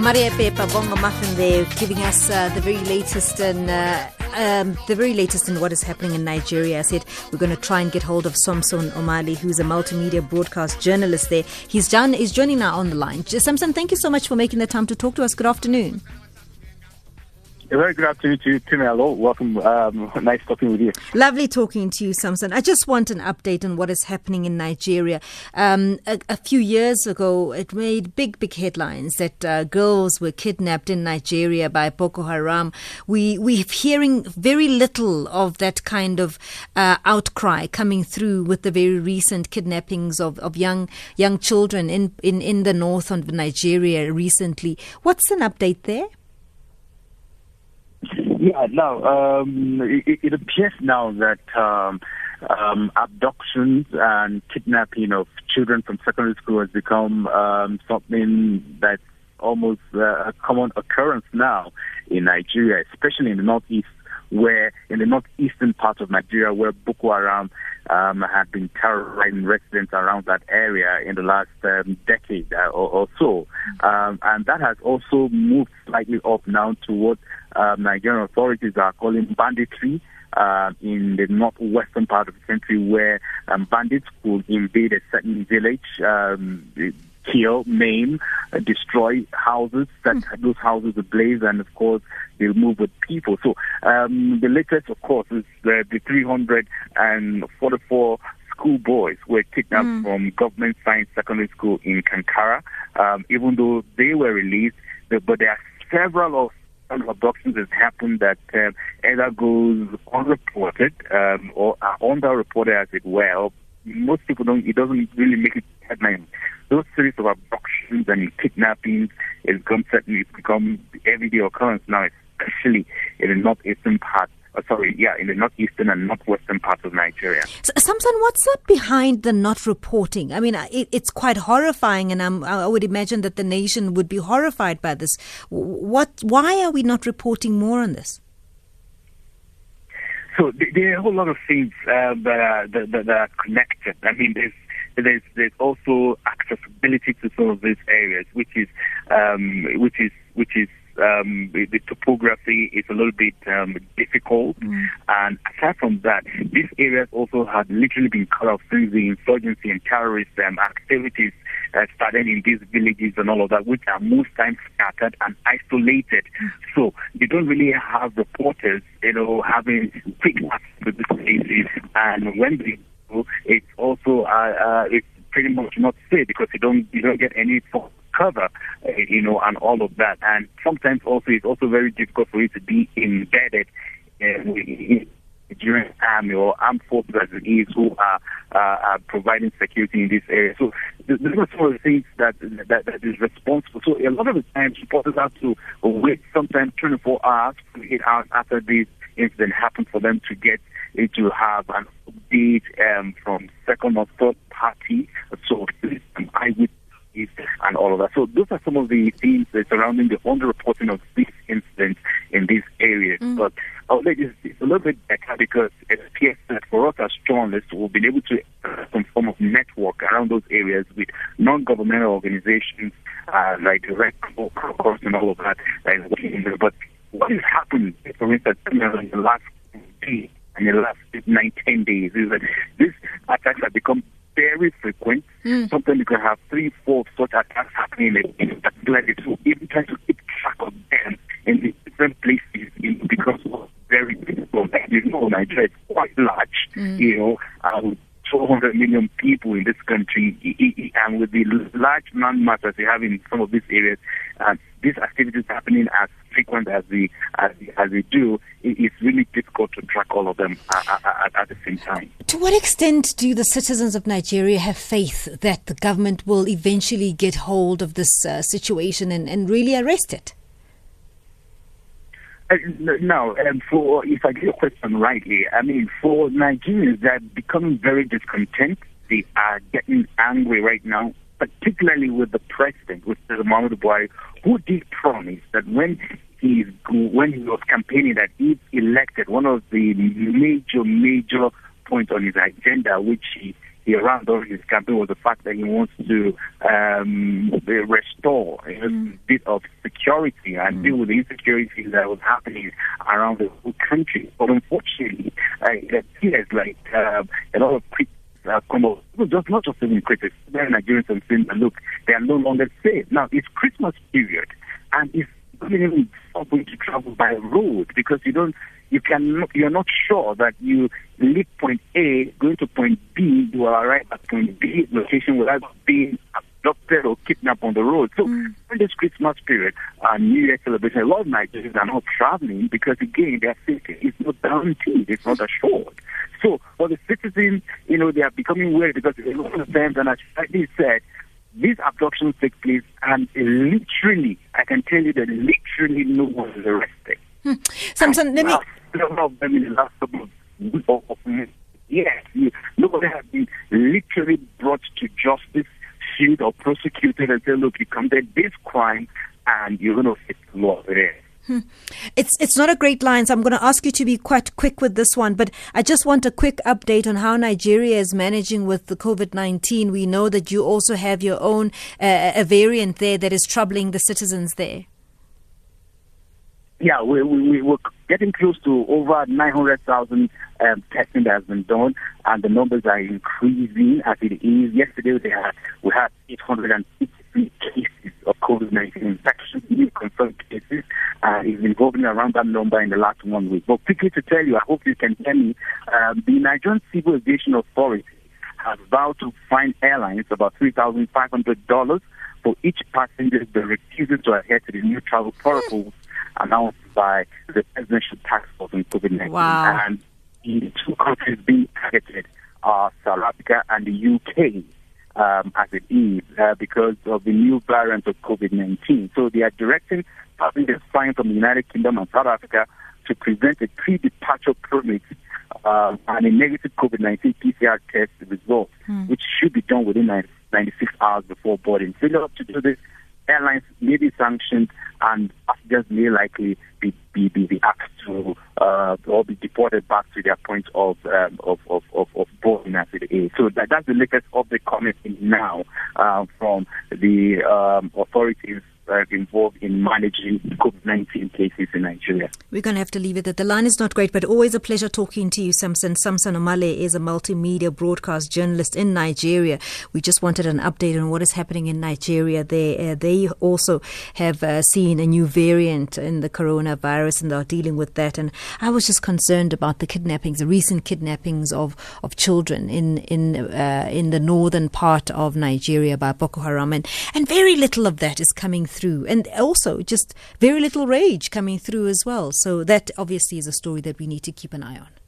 Maria Pepa Bongo Muffin there, giving us uh, the very latest in uh, um, the very latest in what is happening in Nigeria. I said we're going to try and get hold of Samson Omale, who's a multimedia broadcast journalist there. He's done. He's joining now on the line. Samson, thank you so much for making the time to talk to us. Good afternoon. A very good afternoon to you, Tim Hello. Welcome. Um, nice talking with you. Lovely talking to you, Samson. I just want an update on what is happening in Nigeria. Um, a, a, few years ago, it made big, big headlines that uh, girls were kidnapped in Nigeria by Boko Haram. We we're hearing very little of that kind of uh, outcry coming through with the very recent kidnappings of, of young young children in, in, in the north of Nigeria recently. What's an update there? Yeah, now um, it, it, appears now that um, um, abductions and kidnapping of children from secondary school has become um, something that's almost uh, a common occurrence now in Nigeria, especially in the northeast, where in the northeastern part of Nigeria, where Boko Haram um, have been terrorizing residents around that area in the last um, decade uh, or, or, so. Um, and that has also moved slightly up now to what um, Nigerian authorities are calling banditry. Uh, in the northwestern part of the country, where um, bandits could invade a certain village, um, kill, maim, uh, destroy houses, set mm. those houses ablaze, and of course, they'll move with people. So um, the latest, of course, is the, the 344 schoolboys were kidnapped mm. from Government Science Secondary School in Kankara. Um, even though they were released, but there are several of abductions has happened that uh, either goes unreported um, or are underreported as it well. Most people don't. It doesn't really make it headline those series of abductions and kidnappings has become certainly become everyday occurrence now, especially in the northeastern part uh, sorry, yeah, in the northeastern and northwestern parts of Nigeria. So, Samson, what's up behind the not reporting? I mean, it, it's quite horrifying, and I'm, i would imagine that the nation would be horrified by this. What? Why are we not reporting more on this? So there are a whole lot of things uh, that, are, that, that are connected. I mean, there's there's there's also accessibility to some of these areas, which is um, which is which is um, the, topography is a little bit um, difficult. Mm. And aside from that, these areas also have literally been cut off since the insurgency and terrorist um, activities uh, started in these villages and all of that, which are most times scattered and isolated. Mm. So you don't really have reporters, you know, having quick access to these places. And when they do, it's also uh, uh, it's pretty much not safe because you don't you don't get any cover, uh, you know, and all of that. And sometimes also it's also very difficult for you to be embedded uh, in Nigerian army or armed forces as it is who are, uh, are providing security in this area. So these are some of the things that, that that is responsible. So a lot of the times reporters have to wait sometimes 24 hours, 48 hours after this incident happened for them to get to have an update um, from second or third party sources, um, and all of that. So those are some of the themes surrounding the underreporting of these incidents in these areas. Mm. But it's, it's a little bit better because it appears that for us as journalists, we've been able to uh, some form of network around those areas with non-governmental organizations uh, like the Red Cross and all of that. Uh, but what has happened, for instance, in the last day in the last nine, ten days is that these attacks have become very frequent. Mm. Sometimes you can have three, four such attacks happening in a particular day. So even trying to keep track of them in the different places in, because of very difficult. You know, Nigeria is quite large, mm. you know, um, 400 million people in this country, and with the large landmass that we have in some of these areas, uh, these activities happening as frequent as we as, as we do, it's really difficult to track all of them at, at, at, the same time. To what extent do the citizens of Nigeria have faith that the government will eventually get hold of this uh, situation and, and really arrest it? Uh, no, um, for if I get your question rightly, I mean for Nigerians they're becoming very discontent. They are getting angry right now, particularly with the president, with President Muhammadu Buhari, who did promise that when he when he was campaigning that if elected, one of the major major points on his agenda, which he he ran during his campaign was the fact that he wants to um, restore a mm. bit of security security and mm. deal with the insecurities that was happening around the whole country. But unfortunately, uh, it appears like uh, a lot of have come up, just not just even critics, many Nigerians have seen, look, they are no longer safe. Now, it's Christmas period, and it's not even going to travel by road because you don't you can you're not sure that you leave point A going to point B, you will arrive at point B location without being abducted or kidnapped on the road. So mm. in this Christmas period, uh, New Year celebration, a lot of Nigerians are not traveling because again their safety is not guaranteed, it's not assured. So for the citizens, you know, they are becoming worried because a lot of them, and as I said, these abductions take place and literally, I can tell you that literally no one is arrested. Hmm. Samson, let me of them in the last couple of, months. Yes, nobody has been literally brought to justice, sued or prosecuted and say, look, you committed this crime and you're going to face the law there. It's it's not a great line, so I'm going to ask you to be quite quick with this one. But I just want a quick update on how Nigeria is managing with the COVID 19. We know that you also have your own uh, a variant there that is troubling the citizens there. Yeah, we, we, we're getting close to over 900,000 um, testing that has been done, and the numbers are increasing as it is. Yesterday, we had, we had 853 cases of COVID-19 infection, new confirmed cases. Uh, it's been around that number in the last one week. But quickly to tell you, I hope you can hear me, um, the Nigerian Civil Aviation Authority has vowed to fine airlines about $3,500 for each passenger that refuses to adhere to the new travel protocols announced by the Presidential Task Force on COVID-19. Wow. And the two countries being targeted are South Africa and the UK. Um, as it is, uh, because of the new variant of COVID-19. So they are directing passengers flying from the United Kingdom and South Africa to present a pre-departure permit uh, and a negative COVID-19 PCR test result, hmm. which should be done within 96 hours before boarding. Failure to do this airlines may be sanctioned and passengers may likely be, be, be, be asked to uh, or be deported back to their point of, um, of, of, of, of So that, that's the latest update coming in now uh, from the um, authorities uh, involved in managing COVID 19 cases in Nigeria. We're going to have to leave it there. The line is not great, but always a pleasure talking to you, Samson. Samson Omale is a multimedia broadcast journalist in Nigeria. We just wanted an update on what is happening in Nigeria. They, uh, they also have uh, seen a new variant in the coronavirus and they're dealing with that. And I was just concerned about the kidnappings, the recent kidnappings of, of children in, in, uh, in the northern part of Nigeria by Boko Haram. And, and very little of that is coming through through. And also just very little rage coming through as well. So that obviously is a story that we need to keep an eye on.